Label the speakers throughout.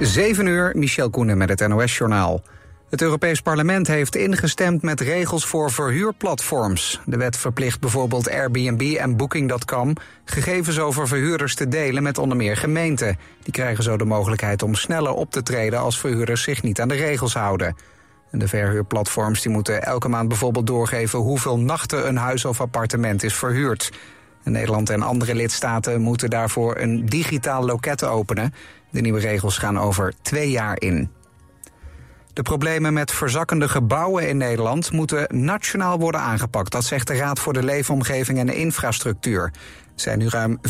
Speaker 1: 7 uur, Michel Koenen met het NOS-journaal. Het Europees Parlement heeft ingestemd met regels voor verhuurplatforms. De wet verplicht bijvoorbeeld Airbnb en Booking.com gegevens over verhuurders te delen met onder meer gemeenten. Die krijgen zo de mogelijkheid om sneller op te treden als verhuurders zich niet aan de regels houden. En de verhuurplatforms die moeten elke maand bijvoorbeeld doorgeven hoeveel nachten een huis of appartement is verhuurd. Nederland en andere lidstaten moeten daarvoor een digitaal loket openen. De nieuwe regels gaan over twee jaar in. De problemen met verzakkende gebouwen in Nederland moeten nationaal worden aangepakt. Dat zegt de Raad voor de Leefomgeving en de Infrastructuur. Er zijn nu ruim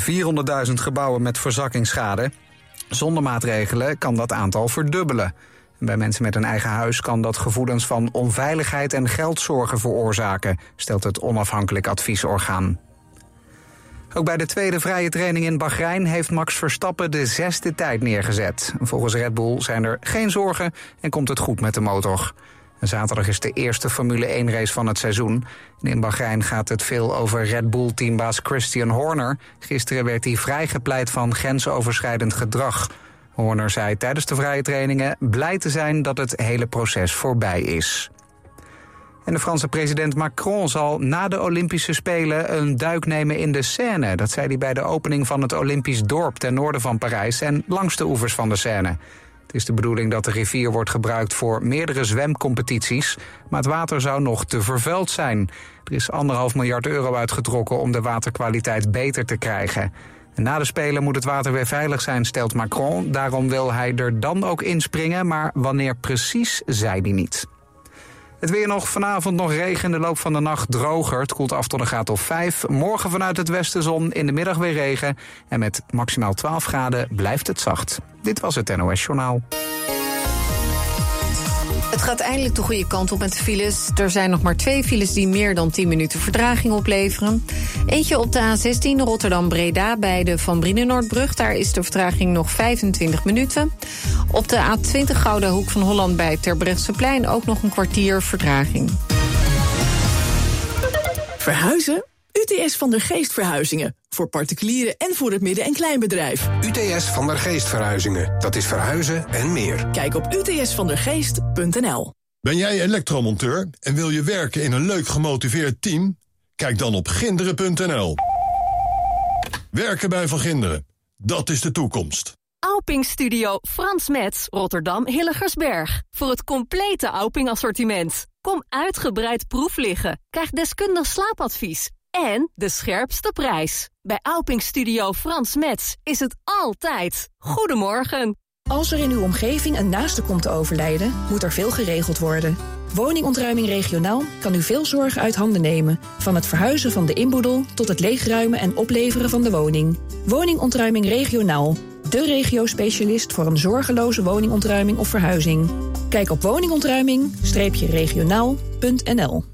Speaker 1: 400.000 gebouwen met verzakkingsschade. Zonder maatregelen kan dat aantal verdubbelen. Bij mensen met een eigen huis kan dat gevoelens van onveiligheid en geldzorgen veroorzaken, stelt het onafhankelijk adviesorgaan. Ook bij de tweede vrije training in Bahrein heeft Max Verstappen de zesde tijd neergezet. Volgens Red Bull zijn er geen zorgen en komt het goed met de motor. Zaterdag is de eerste Formule 1 race van het seizoen. in Bahrein gaat het veel over Red Bull teambaas Christian Horner. Gisteren werd hij vrijgepleit van grensoverschrijdend gedrag. Horner zei tijdens de vrije trainingen blij te zijn dat het hele proces voorbij is. En de Franse president Macron zal na de Olympische Spelen een duik nemen in de Seine. Dat zei hij bij de opening van het Olympisch dorp ten noorden van Parijs en langs de oevers van de Seine. Het is de bedoeling dat de rivier wordt gebruikt voor meerdere zwemcompetities, maar het water zou nog te vervuild zijn. Er is anderhalf miljard euro uitgetrokken om de waterkwaliteit beter te krijgen. En na de Spelen moet het water weer veilig zijn, stelt Macron. Daarom wil hij er dan ook inspringen, maar wanneer precies, zei hij niet. Het weer nog vanavond nog regen in de loop van de nacht droger. Het koelt af tot een graad of 5. Morgen vanuit het westen zon, in de middag weer regen. En met maximaal 12 graden blijft het zacht. Dit was het NOS Journaal.
Speaker 2: Het gaat eindelijk de goede kant op met de files. Er zijn nog maar twee files die meer dan 10 minuten verdraging opleveren. Eentje op de A16 Rotterdam-Breda bij de Van Brienenoordbrug. Daar is de vertraging nog 25 minuten. Op de A20 Gouden Hoek van Holland bij Terbrechtseplein ook nog een kwartier vertraging.
Speaker 3: Verhuizen? UTS van der Geest Verhuizingen. Voor particulieren en voor het midden- en kleinbedrijf.
Speaker 4: UTS van der Geest Verhuizingen. Dat is verhuizen en meer.
Speaker 3: Kijk op utsvandergeest.nl.
Speaker 5: Ben jij elektromonteur en wil je werken in een leuk gemotiveerd team? Kijk dan op ginderen.nl. Werken bij Van Ginderen. Dat is de toekomst.
Speaker 6: Auping Studio Frans Metz, Rotterdam Hilligersberg. Voor het complete Auping assortiment. Kom uitgebreid proef liggen. Krijg deskundig slaapadvies en de scherpste prijs. Bij Alping Studio Frans Metz is het altijd. Goedemorgen.
Speaker 7: Als er in uw omgeving een naaste komt te overlijden, moet er veel geregeld worden. Woningontruiming regionaal kan u veel zorgen uit handen nemen. Van het verhuizen van de inboedel tot het leegruimen en opleveren van de woning. Woningontruiming regionaal. De regio-specialist voor een zorgeloze woningontruiming of verhuizing. Kijk op woningontruiming-regionaal.nl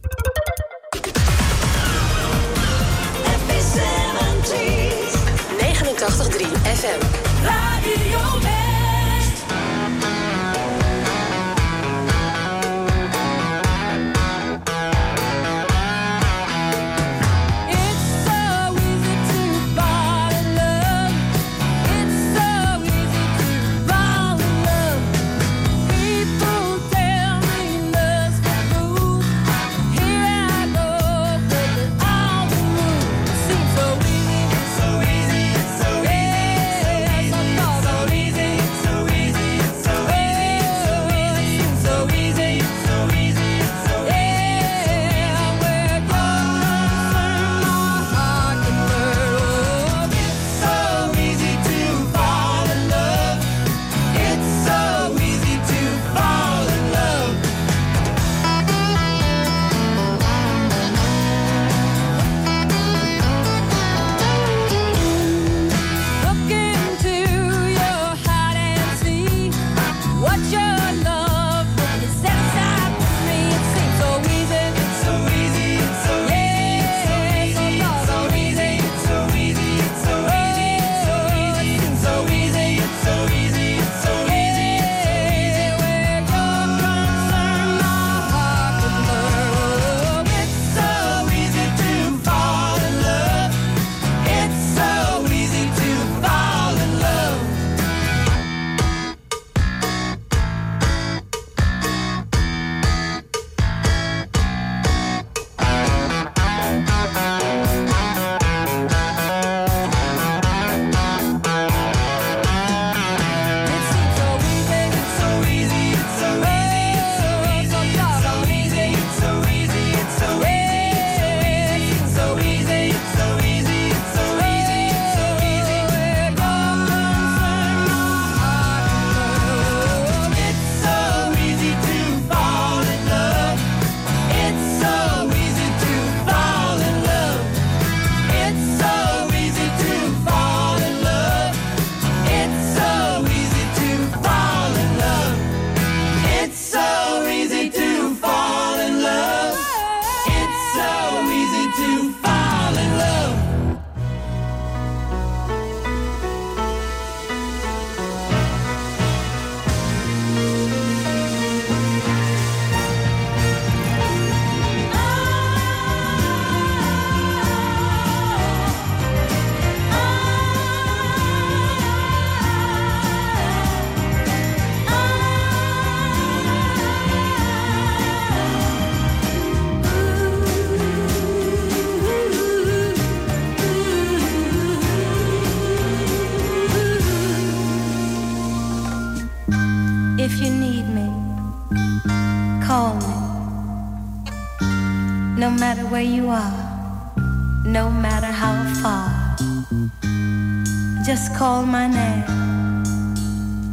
Speaker 2: call my
Speaker 8: name.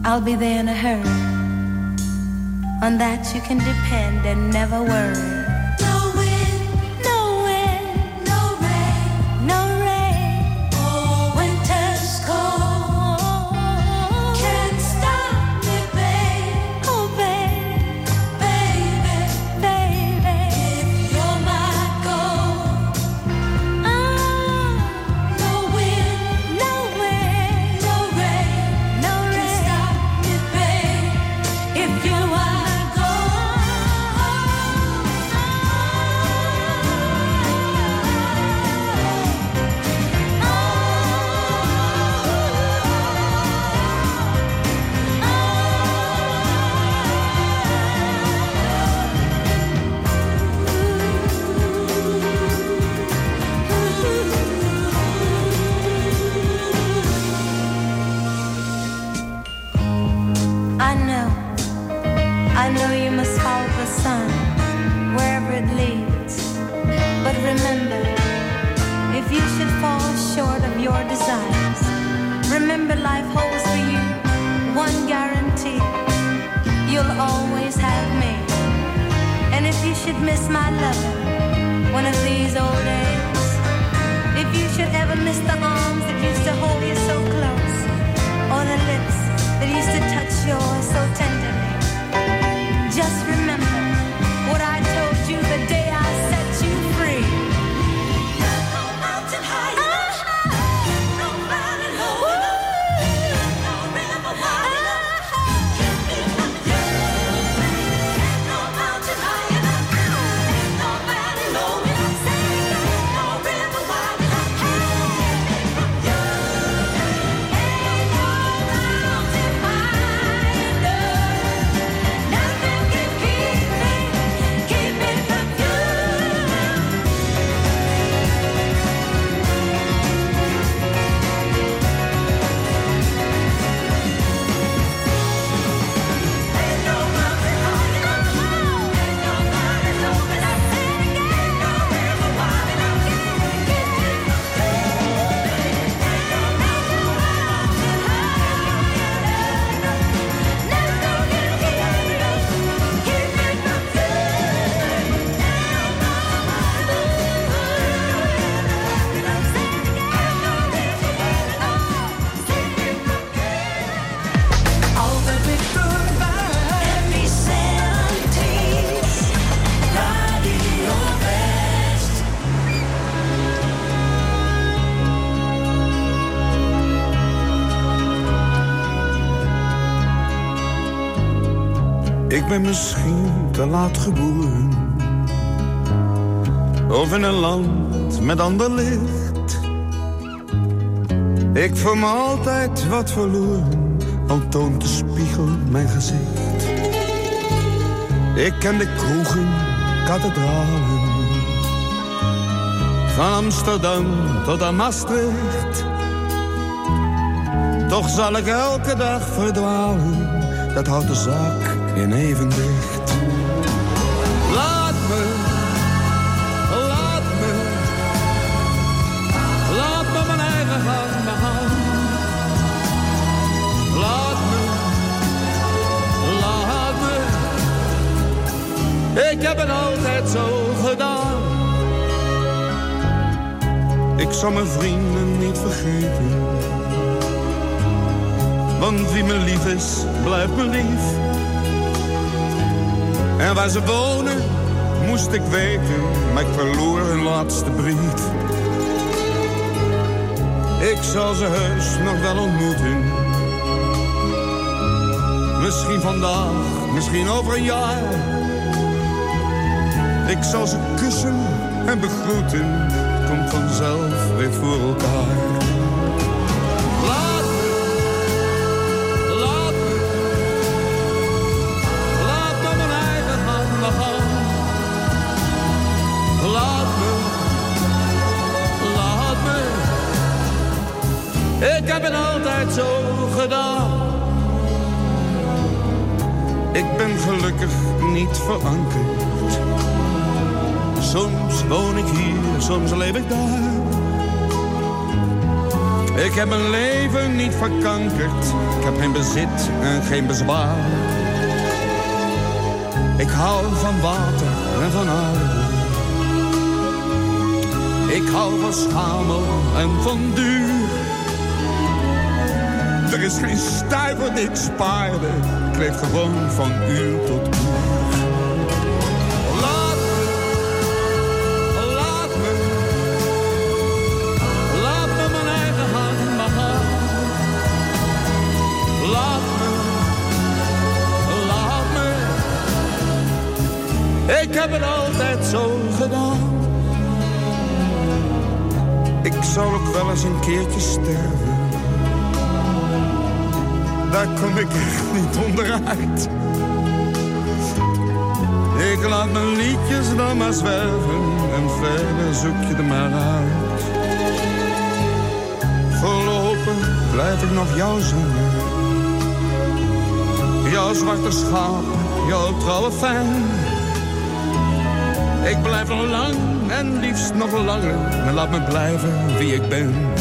Speaker 8: I'll be there in a hurry. On that you can depend and never worry. Remember, life holds for you one guarantee you'll always have me. And if you should miss my love one of these old days, if you should ever miss the arms that used to hold you so close, or the lips that used to touch yours so tenderly, just remember.
Speaker 9: Ben misschien te laat geboren. Of in een land met ander licht. Ik voel me altijd wat verloren, al toont de spiegel mijn gezicht. Ik ken de kroegen, kathedralen. Van Amsterdam tot aan Maastricht. Toch zal ik elke dag verdwalen, dat houdt de zaak in evenwicht. Laat me, laat me, laat me mijn eigen gang begaan. Laat me, laat me, ik heb het altijd zo gedaan. Ik zal mijn vrienden niet vergeten. Want wie me lief is, blijft me lief. En waar ze wonen, moest ik weten, maar ik verloor hun laatste brief. Ik zal ze heus nog wel ontmoeten. Misschien vandaag, misschien over een jaar. Ik zal ze kussen en begroeten, komt vanzelf weer voor elkaar. Ik ben gelukkig niet verankerd. Soms woon ik hier, soms leef ik daar. Ik heb mijn leven niet verkankerd. Ik heb geen bezit en geen bezwaar. Ik hou van water en van aarde. Ik hou van schamel en van duur. Er is geen stuiver die ik spaarde. Ik leef gewoon van uur tot uur. Laat me, laat me, laat me mijn eigen hand begaan. Laat me, laat me. Ik heb het altijd zo gedaan. Ik zal ook wel eens een keertje sterven. Daar kom ik echt niet onderuit. Ik laat mijn liedjes dan maar zwerven en verder zoek je er maar uit. Voorlopig blijf ik nog jou zingen. Jouw zwarte schaap, jouw trouwe fan. Ik blijf nog lang en liefst nog langer. En laat me blijven wie ik ben.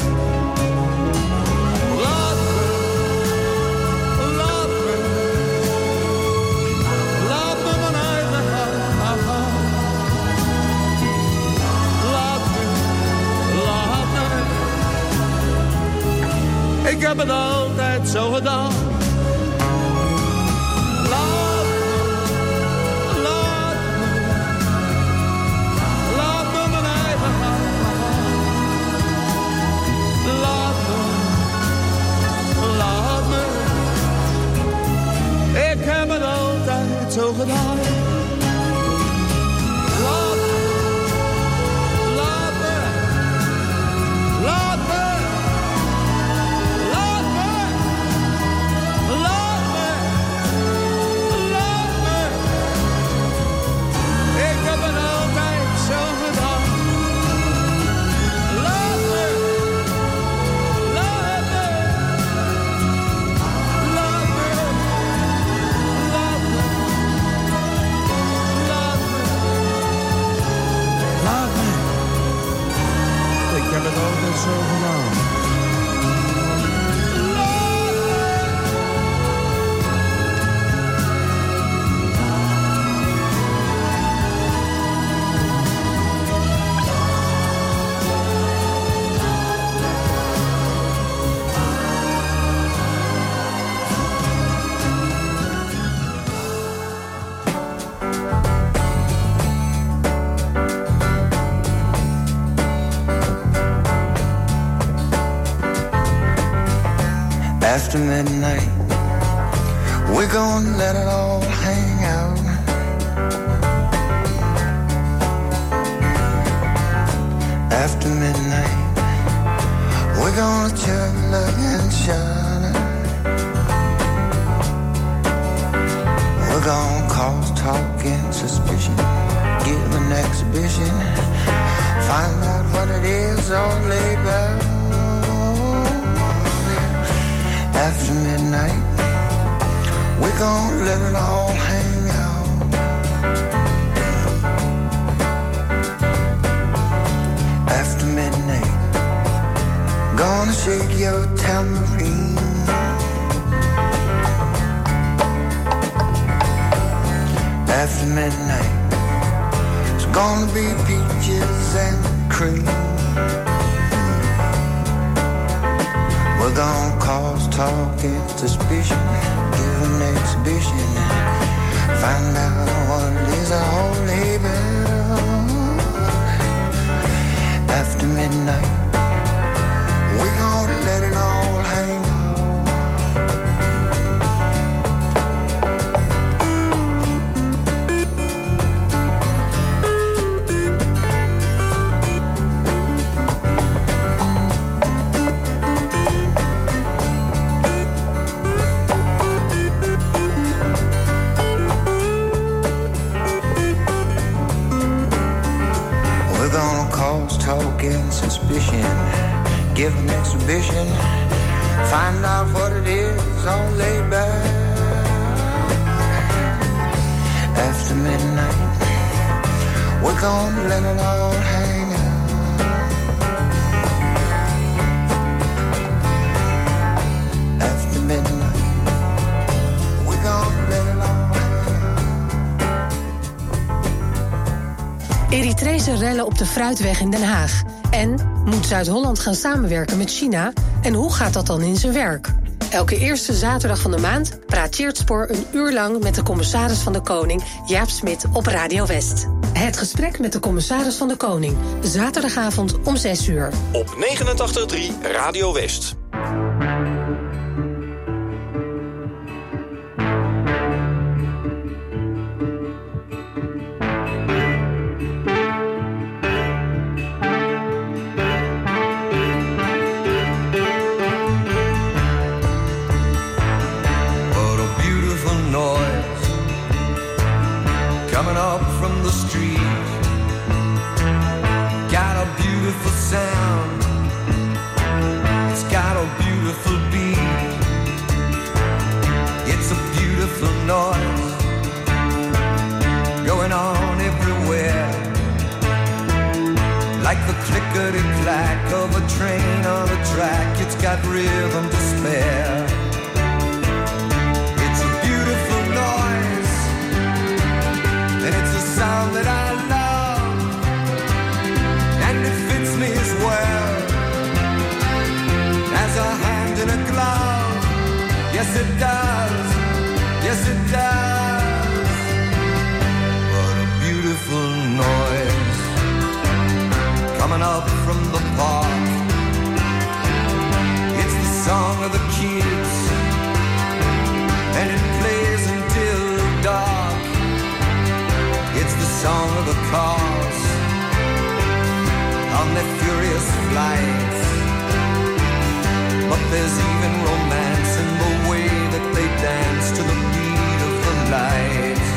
Speaker 10: Let it all
Speaker 11: Fruitweg in Den Haag. En moet Zuid-Holland gaan samenwerken met China? En hoe gaat dat dan in zijn werk? Elke eerste zaterdag van de maand praat Spoor een uur lang met de commissaris van de Koning, Jaap Smit, op Radio West. Het gesprek met de commissaris van de Koning, zaterdagavond om 6 uur.
Speaker 12: Op 89.3 Radio West.
Speaker 13: Like the clickety clack of a train on a track, it's got rhythm to spare. It's a beautiful noise, and it's a sound that I love, and it fits me as well as a hand in a glove. Yes, it does. Yes, it does. Kids and it plays until dark. It's the song of the cars on their furious flights. But there's even romance in the way that they dance to the beat of the light.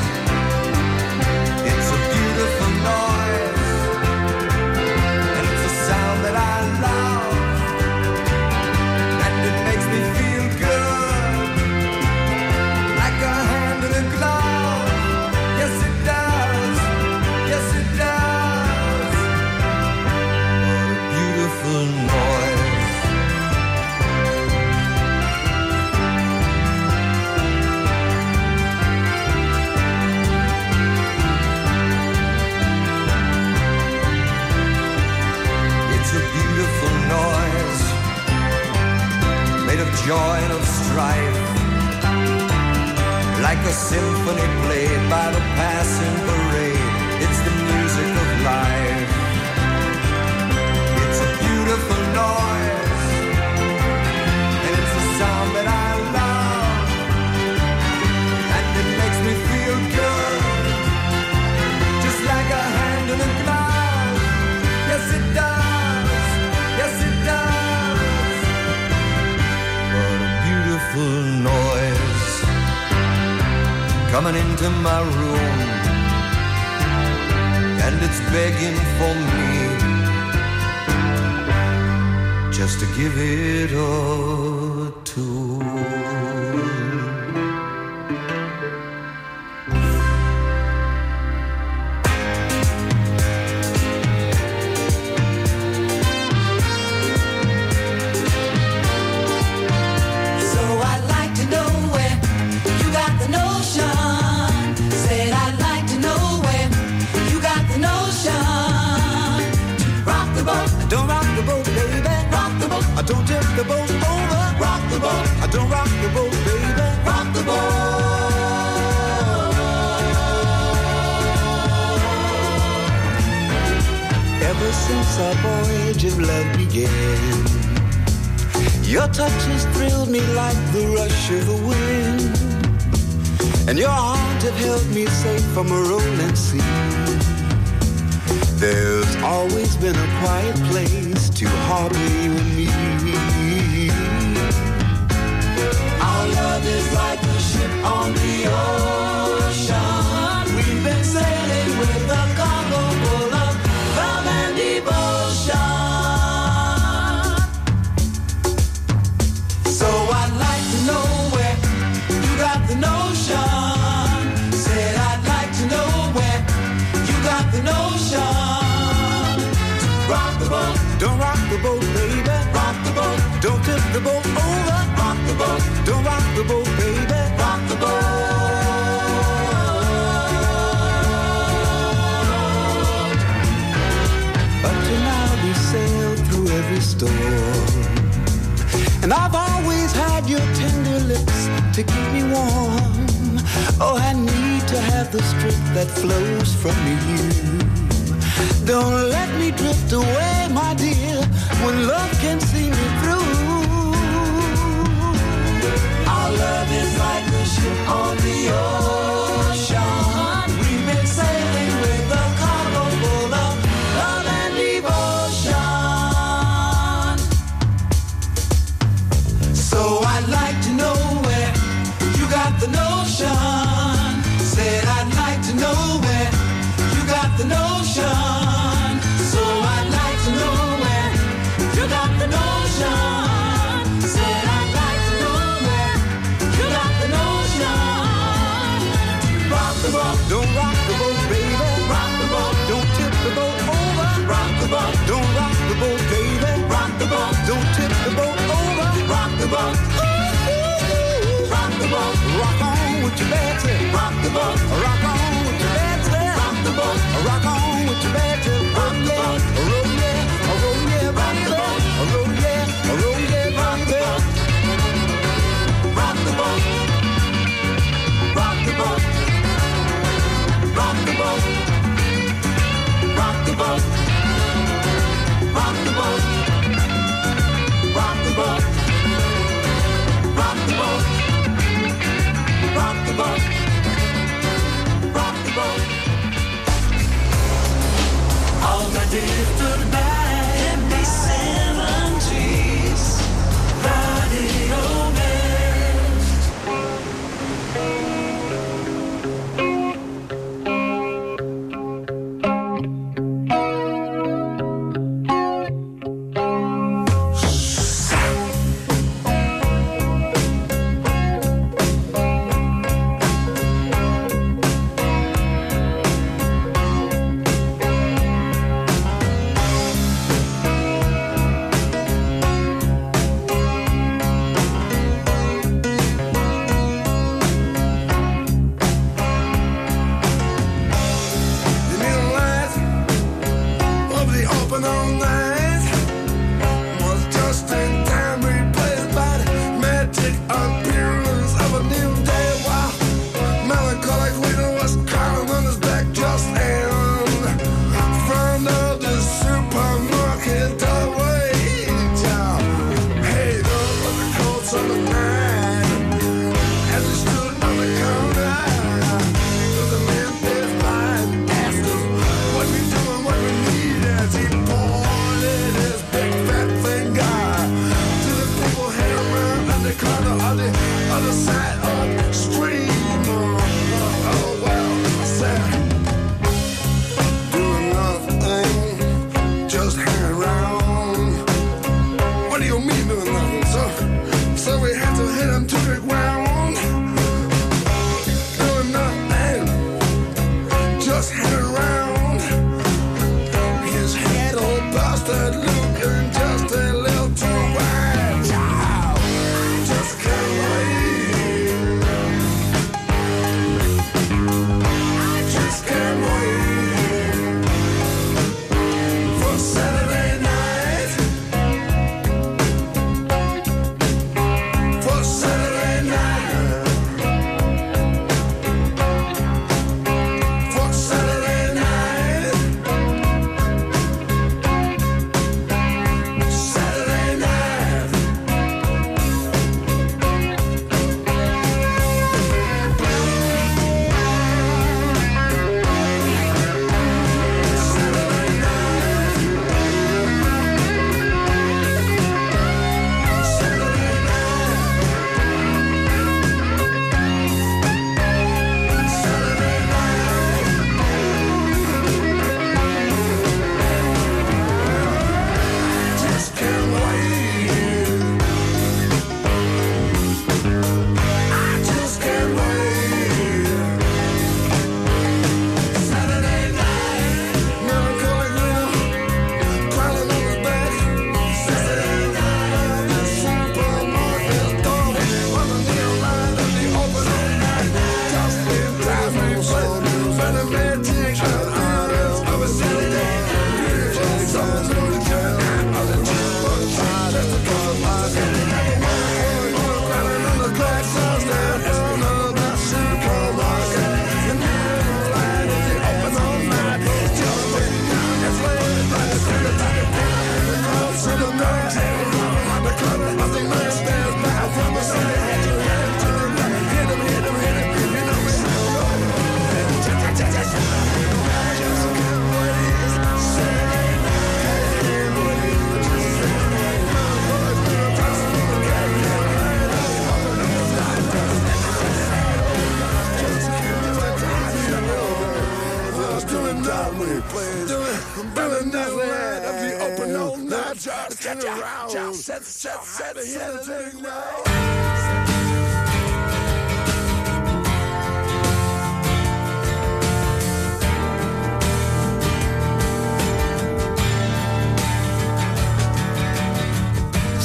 Speaker 13: A symphony played by the passing coming into my room and it's begging for me just to give it a tune. Don't rock the boat, baby.
Speaker 14: rock the boat.
Speaker 13: Ever since our voyage of love began, your touch has thrilled me like the rush of the wind, and your arms have held me safe from a rolling sea. There's always been a quiet place to harbor you and me.
Speaker 14: love is like a ship on the ocean. We've been sailing with a cargo full of love and devotion. So I'd like to know where you got the notion. Said I'd like to know where you got the notion. Rock the boat. Don't rock the boat, baby. Rock the boat. Don't tip the boat over. The boat. Don't rock the boat, baby. Rock the boat. Up to now we sailed through every storm. And I've always had your tender lips to keep me warm. Oh, I need to have the strength that flows from you. Don't let me drift away, my dear, when love can see me through. Love is like a ship on the ocean. Rock the boat, rock on with your Betsy. Rock the boat, rock on with your Betsy. Dichterbij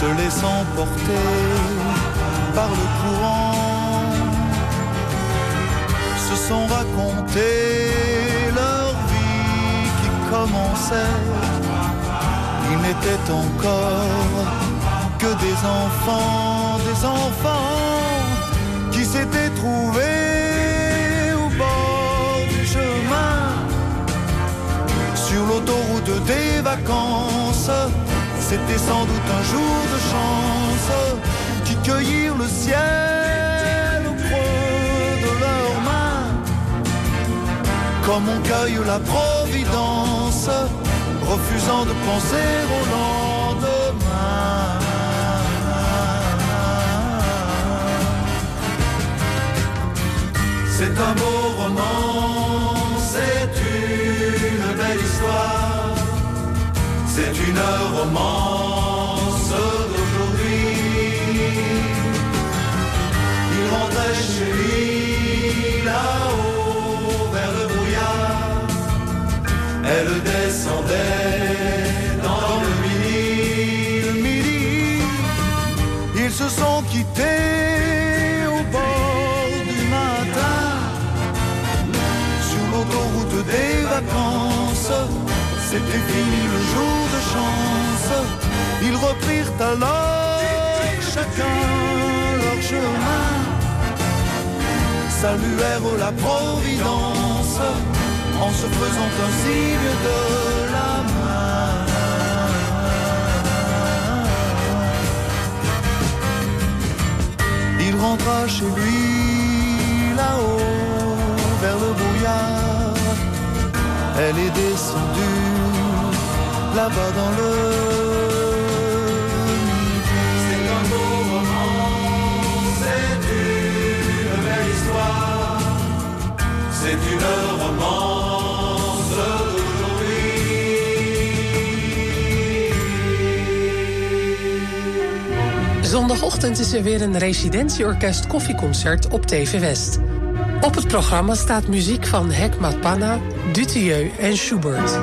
Speaker 15: se laissant porter par le courant, se sont racontés leur vie qui commençait. Ils n'étaient encore que des enfants, des enfants qui s'étaient trouvés au bord du chemin sur l'autoroute des vacances. C'était sans doute un jour de chance qui cueillirent le ciel au creux de leurs mains. Comme on cueille la providence, refusant de penser au lendemain. C'est un beau roman, c'est une belle histoire, c'est une romance d'aujourd'hui. Il rentrait chez lui là-haut vers le brouillard, elle descendait dans le midi, le midi. Ils se sont quittés au bord du matin sur l'autoroute des vacances. C'était fini Ils reprirent alors chacun leur chemin. Saluèrent la Providence en se faisant un signe de la main. Il rentra chez lui là-haut vers le brouillard. Elle est descendue là-bas dans le c'est une romance d'aujourd'hui.
Speaker 11: Zondagochtend is er weer een residentieorkest koffieconcert op TV West. Op het programma staat muziek van Hekmat Panna, Dutilleux en Schubert.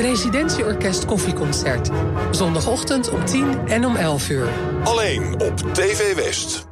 Speaker 11: Residentieorkest Koffieconcert. Zondagochtend om 10 en om 11 uur.
Speaker 16: Alleen op TV West.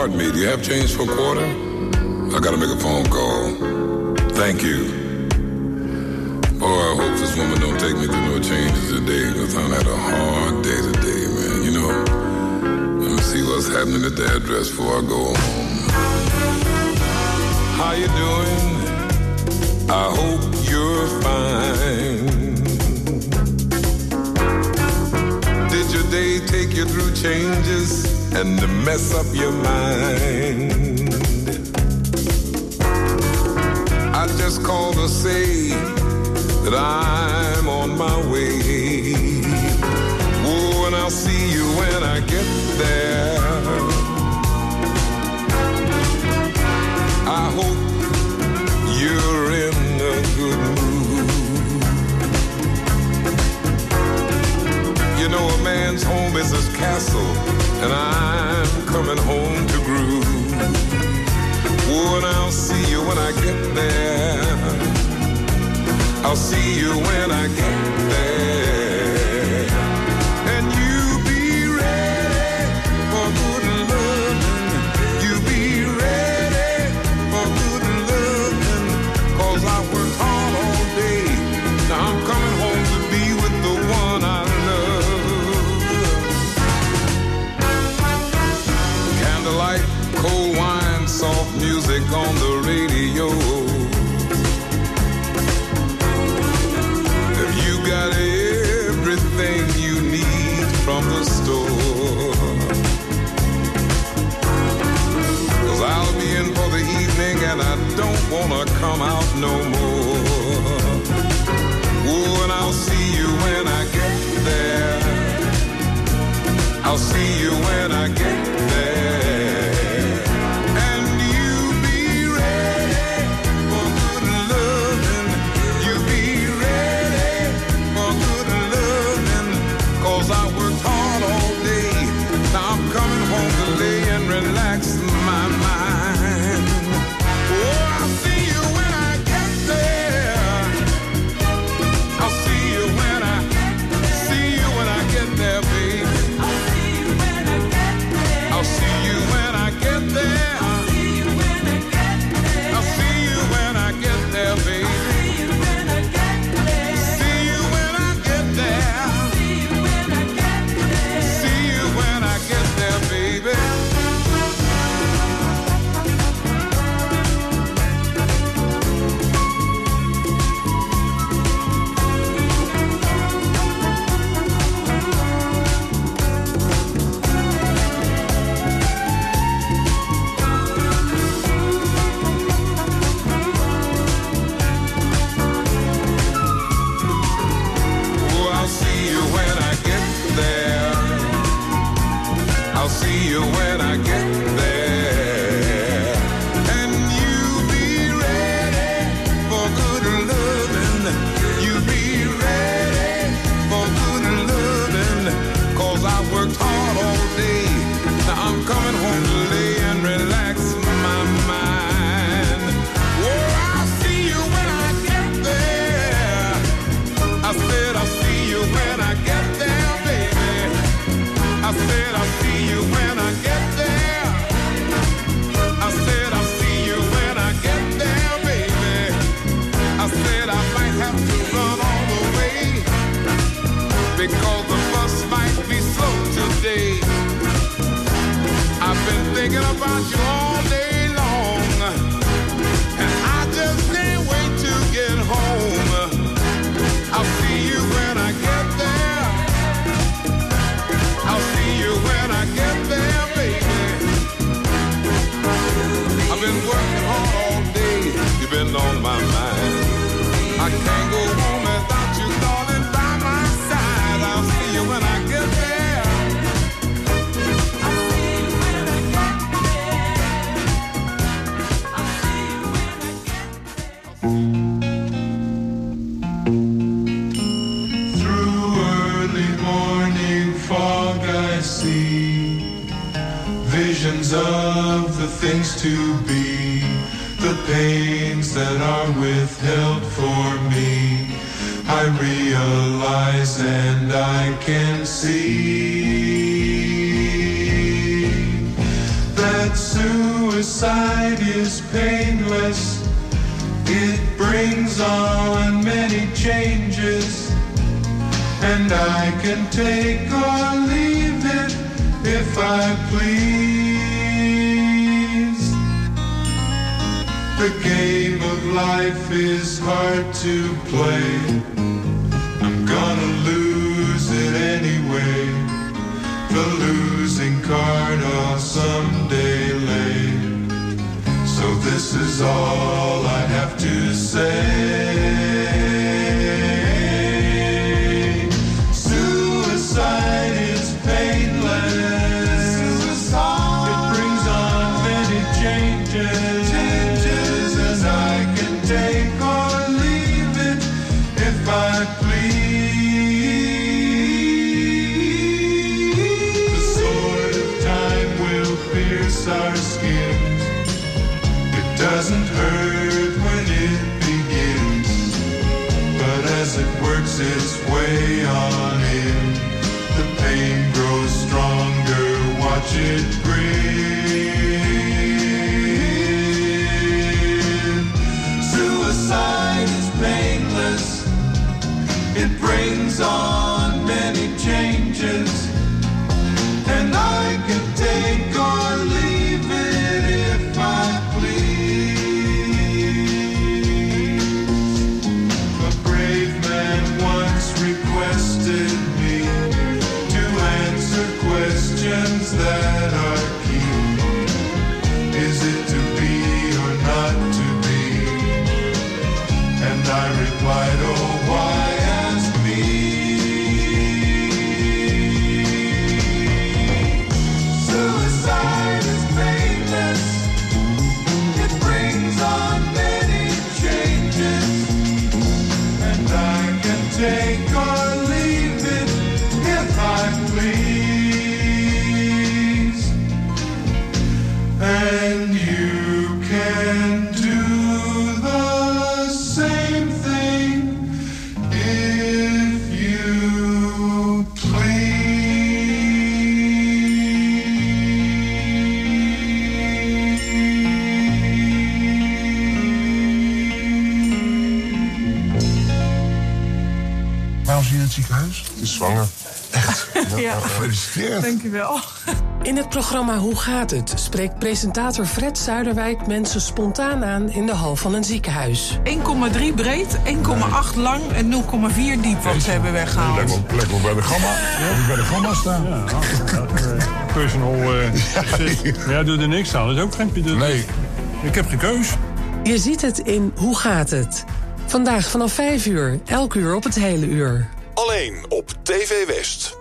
Speaker 17: Pardon
Speaker 14: me,
Speaker 18: do you have change for a quarter? I gotta make a phone call. Thank you. Boy, I hope this woman don't take me through no changes today, cause I had a hard day today, man. You know, let me see what's happening at the address before I go home. How you doing? I hope you're fine. Did your day take you through changes? and to mess up your mind. I just called to say that I'm on my way. Oh, and I'll see you when I get there. I hope you're in a good mood. You know, a man's home is his castle and I'm coming home to groove. Oh, and I'll see you when I get there. I'll see you when I get there. 八九 to be, the
Speaker 19: pains that are withheld for me. I realize and I can see that suicide is painless. It brings on many changes, and I can take or leave it if I please. The game of life is hard to play. I'm gonna lose it anyway. The losing card I'll someday lay. So this is all I have to say.
Speaker 11: Programma Hoe gaat het? spreekt presentator Fred Zuiderwijk mensen spontaan aan in de hal van een ziekenhuis.
Speaker 20: 1,3 breed, 1,8 lang en 0,4 diep wat ze hebben weggehaald.
Speaker 21: Lekker, lekker bij de gamma. Ja. bij de gamma staan.
Speaker 22: Personal eh assist. Ja, doe er niks aan. Dat is ook geen...
Speaker 21: Nee, ik heb geen keus.
Speaker 11: Je ziet het in Hoe gaat het? Vandaag vanaf 5 uur, elk uur op het hele uur.
Speaker 16: Alleen op TV West.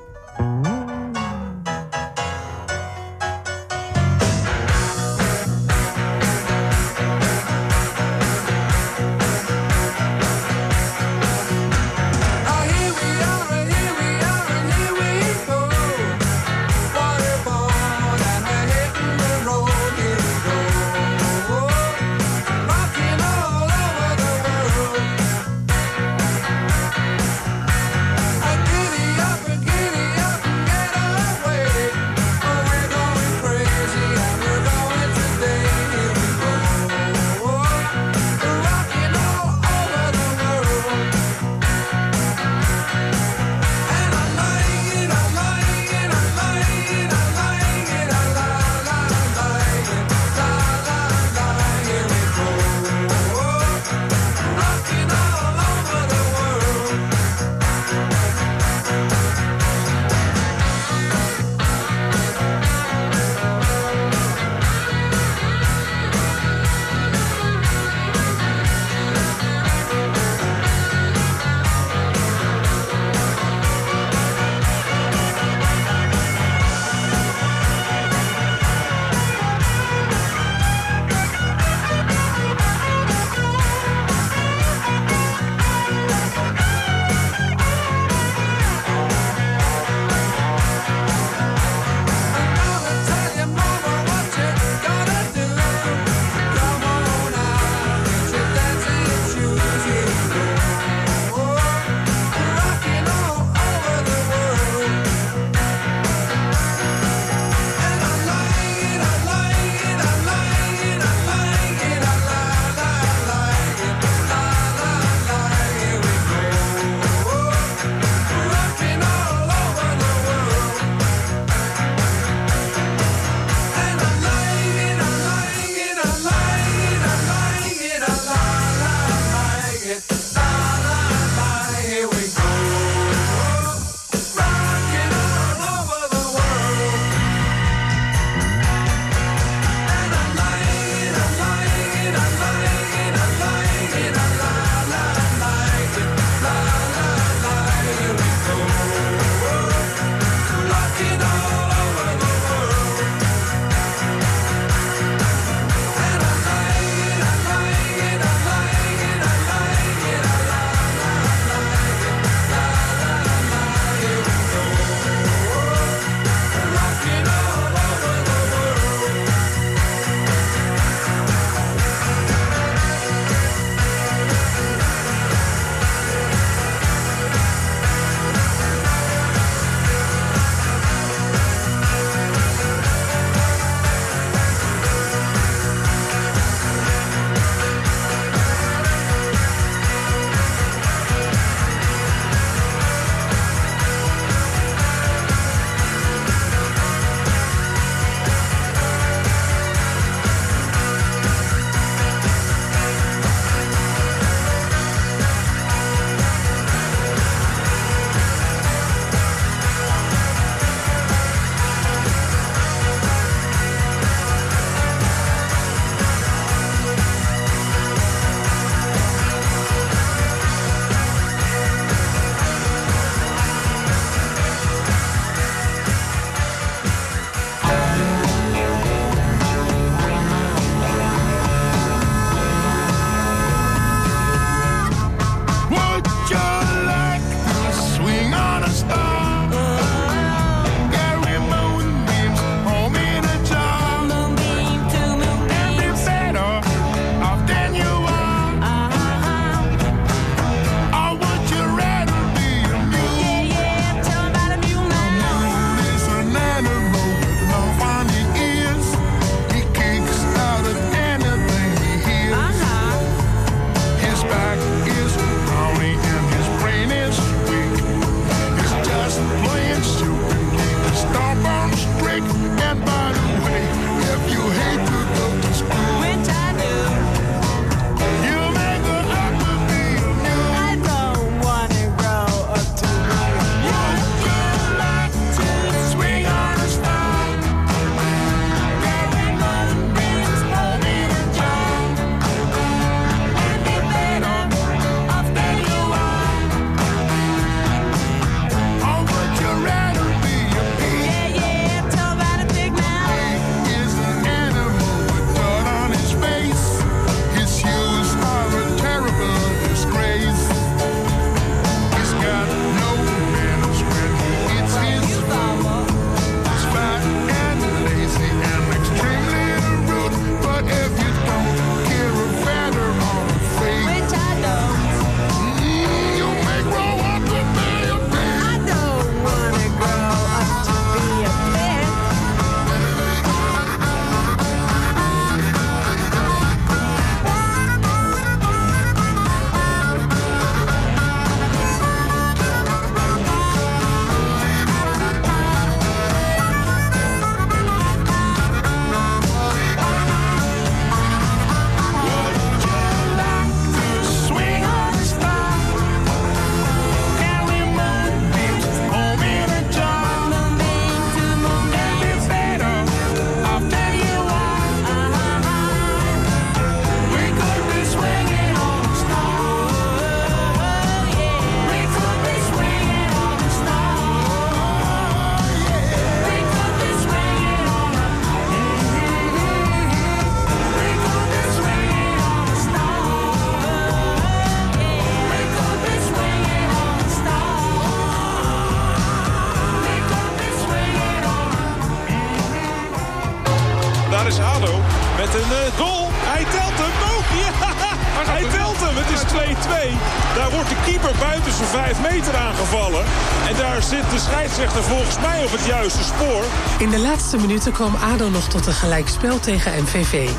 Speaker 11: In de laatste minuten kwam ADO nog tot een gelijkspel tegen MVV.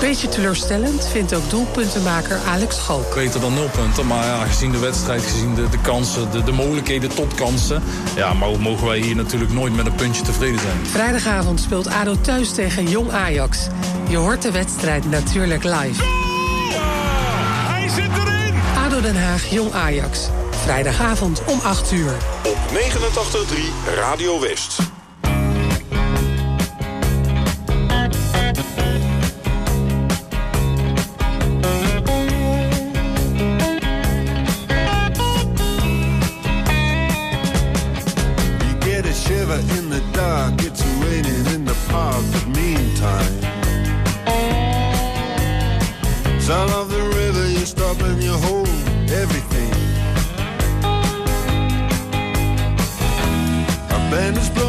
Speaker 11: Beetje teleurstellend vindt ook doelpuntenmaker Alex Schalk.
Speaker 23: Beter dan nul punten, maar ja, gezien de wedstrijd, gezien de, de kansen, de, de mogelijkheden tot kansen... ja, maar mogen wij hier natuurlijk nooit met een puntje tevreden zijn.
Speaker 11: Vrijdagavond speelt ADO thuis tegen Jong Ajax. Je hoort de wedstrijd natuurlijk live.
Speaker 24: Hij zit erin!
Speaker 11: ADO Den Haag, Jong Ajax. Vrijdagavond om 8 uur.
Speaker 16: Op 89.3 Radio West.
Speaker 21: you stop and you hold everything. A band is playing.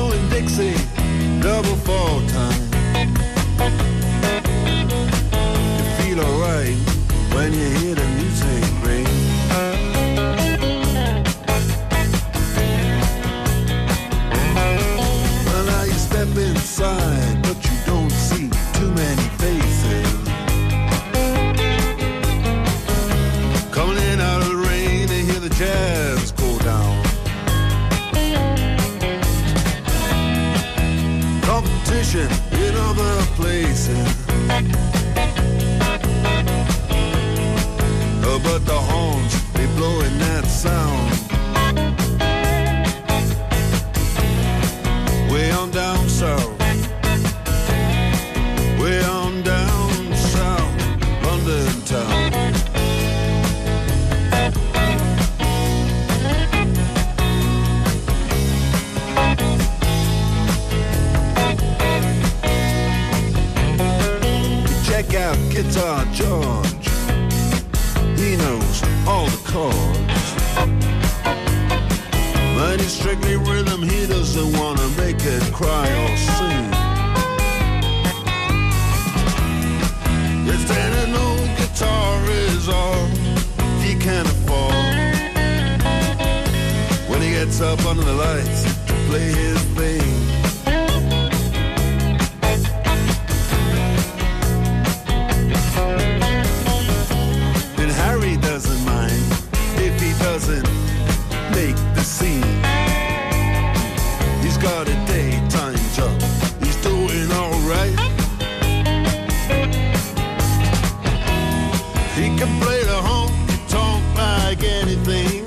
Speaker 21: He can play the honky tonk like anything.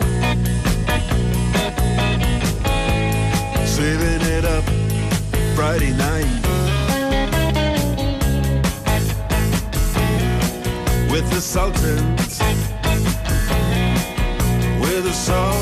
Speaker 21: Saving it up Friday night. With the Sultans. With the Sultans.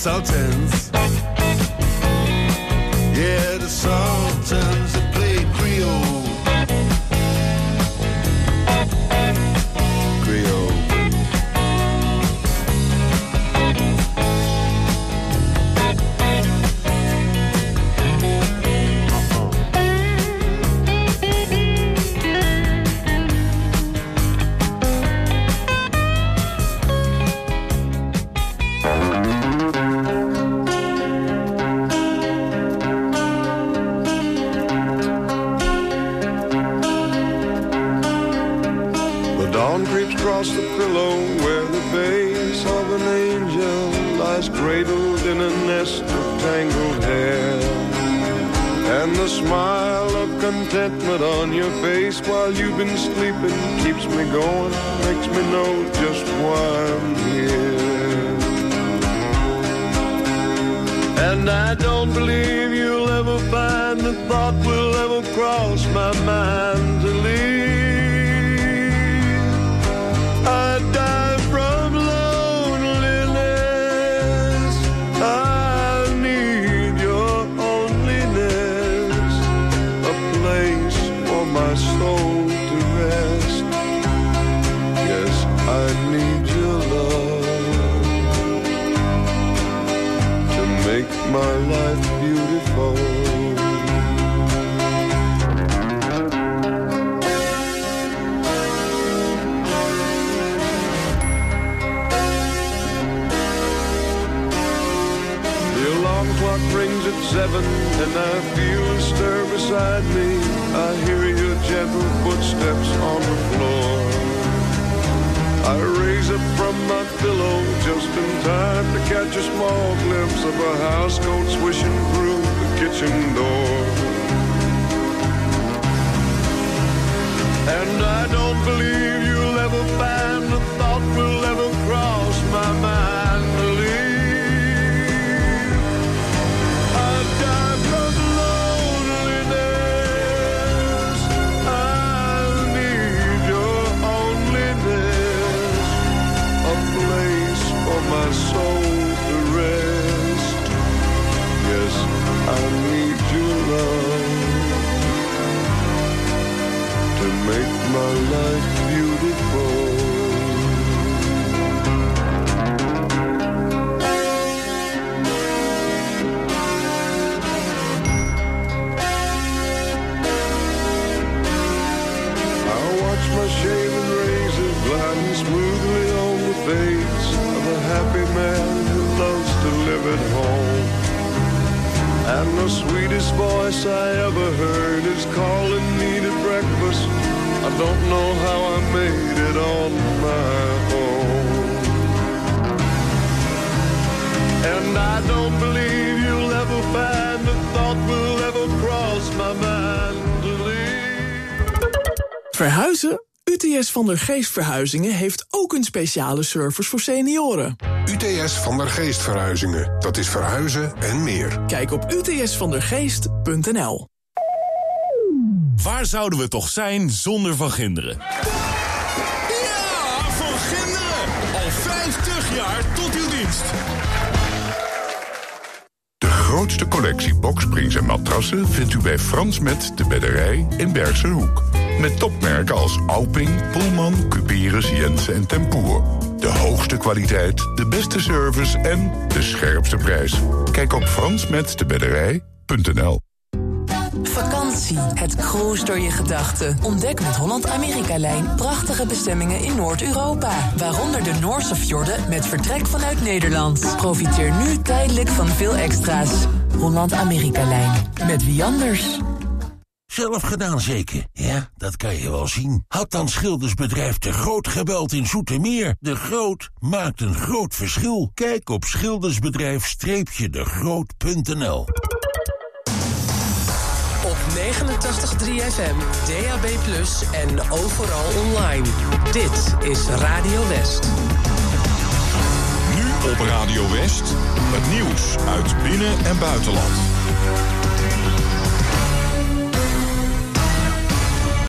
Speaker 21: sultans.
Speaker 25: Been sleeping keeps me going, makes me know just why I'm here. And I don't believe you'll ever find the thought will ever cross my mind to leave. My life beautiful. The alarm clock rings at seven and I feel a stir beside me. I hear your gentle footsteps on the floor. I raise up from my pillow just in time to catch a small glimpse of a housecoat swishing through the kitchen door. And I don't believe you'll ever find a thought will ever cross my mind love to make my life beautiful. I watch my shaven razor gliding smoothly on the face of a happy man who loves to live at home. And the sweetest voice I ever heard is calling me to breakfast. I don't know how I made it on my own. And I don't believe you'll ever find a thought will ever cross my mind to leave.
Speaker 26: Verhuizen? UTS van der Geest Verhuizingen heeft ook een speciale service voor senioren.
Speaker 27: UTS van der Geest Verhuizingen. Dat is verhuizen en meer.
Speaker 26: Kijk op utsvandergeest.nl
Speaker 28: Waar zouden we toch zijn zonder Van Ginderen?
Speaker 29: Ja, Van Ginderen! Al 50 jaar tot uw dienst.
Speaker 27: De grootste collectie boksprings en matrassen vindt u bij Frans Met de Bedderij in Bergse Hoek. Met topmerken als Alping, Pullman, Cuperus, Jensen en Tempoer. De hoogste kwaliteit, de beste service en de scherpste prijs. Kijk op fransmetdebedderij.nl
Speaker 30: Vakantie, het cruise door je gedachten. Ontdek met Holland-Amerika-lijn prachtige bestemmingen in Noord-Europa. Waaronder de Noorse fjorden met vertrek vanuit Nederland. Profiteer nu tijdelijk van veel extra's. Holland-Amerika-lijn, met wie anders?
Speaker 31: Zelf gedaan zeker? Ja, dat kan je wel zien. Had dan schildersbedrijf De Groot gebeld in Zoetermeer. De Groot maakt een groot verschil. Kijk op schildersbedrijf-degroot.nl
Speaker 11: Op 89.3 FM, DAB+, en overal online. Dit is Radio West.
Speaker 16: Nu op Radio West, het nieuws uit binnen- en buitenland.